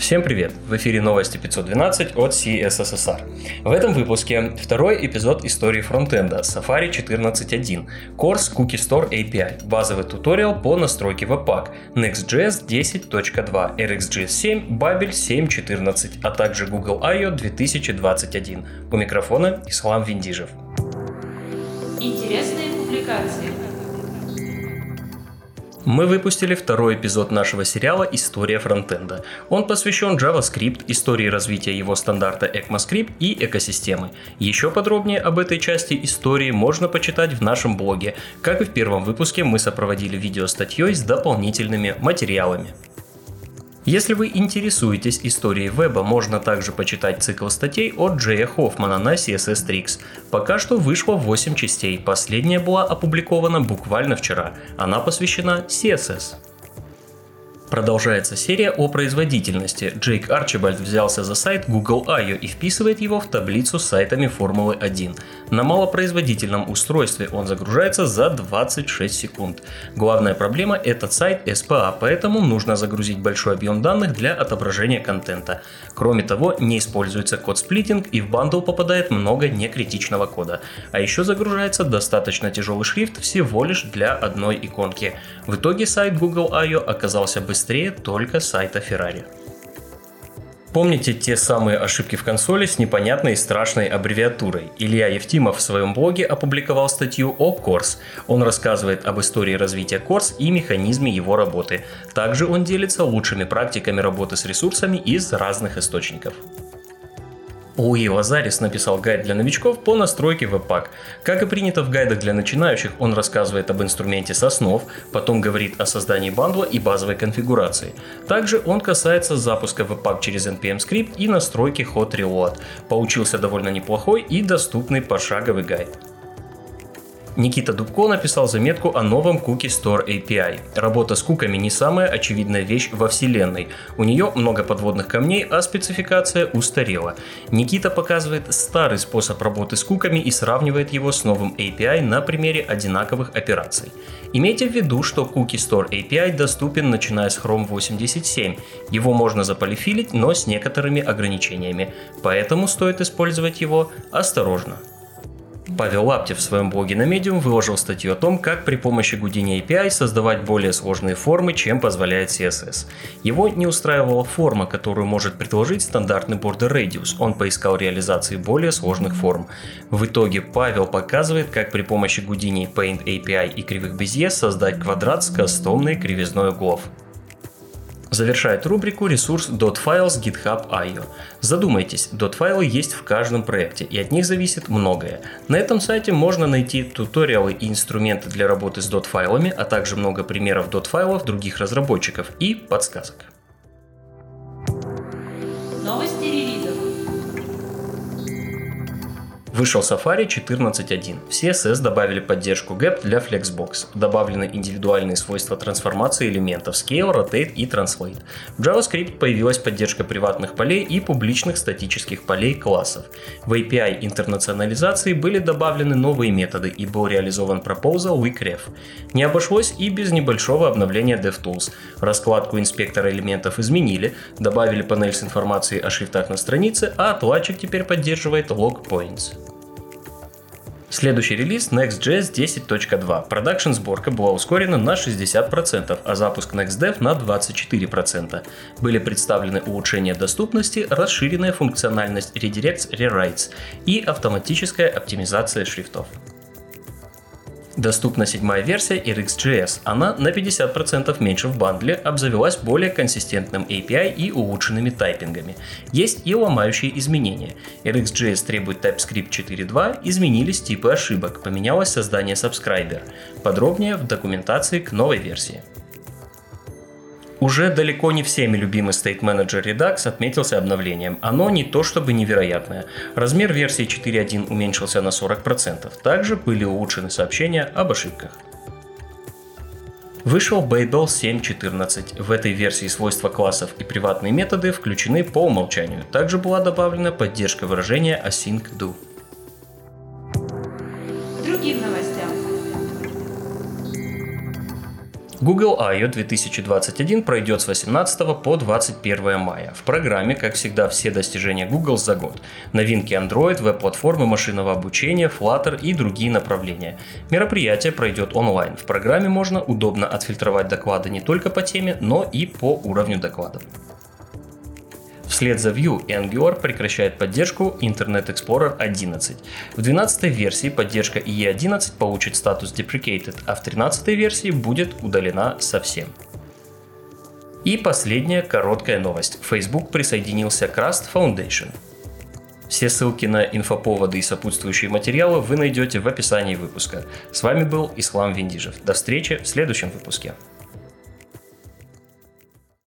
Всем привет! В эфире новости 512 от CSSR. В этом выпуске второй эпизод истории фронтенда Safari 14.1, Course Cookie Store API, базовый туториал по настройке Webpack, Next.js 10.2, RxJS 7, Babel 7.14, а также Google I.O. 2021. У микрофона Ислам Виндижев. Интересные публикации – мы выпустили второй эпизод нашего сериала «История фронтенда». Он посвящен JavaScript, истории развития его стандарта ECMAScript и экосистемы. Еще подробнее об этой части истории можно почитать в нашем блоге. Как и в первом выпуске, мы сопроводили видео статьей с дополнительными материалами. Если вы интересуетесь историей веба, можно также почитать цикл статей от Джея Хоффмана на CSS Tricks. Пока что вышло 8 частей, последняя была опубликована буквально вчера. Она посвящена CSS. Продолжается серия о производительности. Джейк Арчибальд взялся за сайт Google I/O и вписывает его в таблицу с сайтами Формулы 1. На малопроизводительном устройстве он загружается за 26 секунд. Главная проблема – этот сайт SPA, поэтому нужно загрузить большой объем данных для отображения контента. Кроме того, не используется code splitting и в бандл попадает много некритичного кода. А еще загружается достаточно тяжелый шрифт всего лишь для одной иконки. В итоге сайт Google I.O. оказался быстрее быстрее только сайта Ferrari. Помните те самые ошибки в консоли с непонятной и страшной аббревиатурой? Илья Евтимов в своем блоге опубликовал статью о Корс. Он рассказывает об истории развития Корс и механизме его работы. Также он делится лучшими практиками работы с ресурсами из разных источников. Луи Лазарис написал гайд для новичков по настройке Webpack. Как и принято в гайдах для начинающих, он рассказывает об инструменте с основ, потом говорит о создании бандла и базовой конфигурации. Также он касается запуска Webpack через npm скрипт и настройки Hot Reload. Получился довольно неплохой и доступный пошаговый гайд. Никита Дубко написал заметку о новом Cookie Store API. Работа с куками не самая очевидная вещь во вселенной. У нее много подводных камней, а спецификация устарела. Никита показывает старый способ работы с куками и сравнивает его с новым API на примере одинаковых операций. Имейте в виду, что Cookie Store API доступен начиная с Chrome 87. Его можно заполифилить, но с некоторыми ограничениями, поэтому стоит использовать его осторожно. Павел Лаптев в своем блоге на Medium выложил статью о том, как при помощи Houdini API создавать более сложные формы, чем позволяет CSS. Его не устраивала форма, которую может предложить стандартный border radius. Он поискал реализации более сложных форм. В итоге Павел показывает, как при помощи Houdini Paint API и кривых Безье создать квадрат с кастомной кривизной углов. Завершает рубрику ресурс .files GitHub.io. Задумайтесь, .файлы есть в каждом проекте, и от них зависит многое. На этом сайте можно найти туториалы и инструменты для работы с .файлами, а также много примеров .файлов других разработчиков и подсказок. Вышел Safari 14.1. В CSS добавили поддержку GAP для Flexbox. Добавлены индивидуальные свойства трансформации элементов Scale, Rotate и Translate. В JavaScript появилась поддержка приватных полей и публичных статических полей классов. В API интернационализации были добавлены новые методы и был реализован Proposal Weakref. Не обошлось и без небольшого обновления DevTools. Раскладку инспектора элементов изменили, добавили панель с информацией о шрифтах на странице, а отладчик теперь поддерживает log points. Следующий релиз Next.js 10.2. Production сборка была ускорена на 60%, а запуск next dev на 24%. Были представлены улучшения доступности, расширенная функциональность redirects, rewrites и автоматическая оптимизация шрифтов. Доступна седьмая версия RxJS. Она на 50% меньше в бандле, обзавелась более консистентным API и улучшенными тайпингами. Есть и ломающие изменения. RxJS требует TypeScript 4.2, изменились типы ошибок, поменялось создание subscriber. Подробнее в документации к новой версии. Уже далеко не всеми любимый State Manager Redux отметился обновлением. Оно не то чтобы невероятное. Размер версии 4.1 уменьшился на 40%. Также были улучшены сообщения об ошибках. Вышел Babel 7.14. В этой версии свойства классов и приватные методы включены по умолчанию. Также была добавлена поддержка выражения async do. Другим новостям. Google I.O. 2021 пройдет с 18 по 21 мая. В программе, как всегда, все достижения Google за год. Новинки Android, веб-платформы машинного обучения, Flutter и другие направления. Мероприятие пройдет онлайн. В программе можно удобно отфильтровать доклады не только по теме, но и по уровню докладов. Вслед за Vue Angular прекращает поддержку Internet Explorer 11. В 12 версии поддержка IE11 получит статус Deprecated, а в 13 версии будет удалена совсем. И последняя короткая новость. Facebook присоединился к Rust Foundation. Все ссылки на инфоповоды и сопутствующие материалы вы найдете в описании выпуска. С вами был Ислам Виндижев. До встречи в следующем выпуске.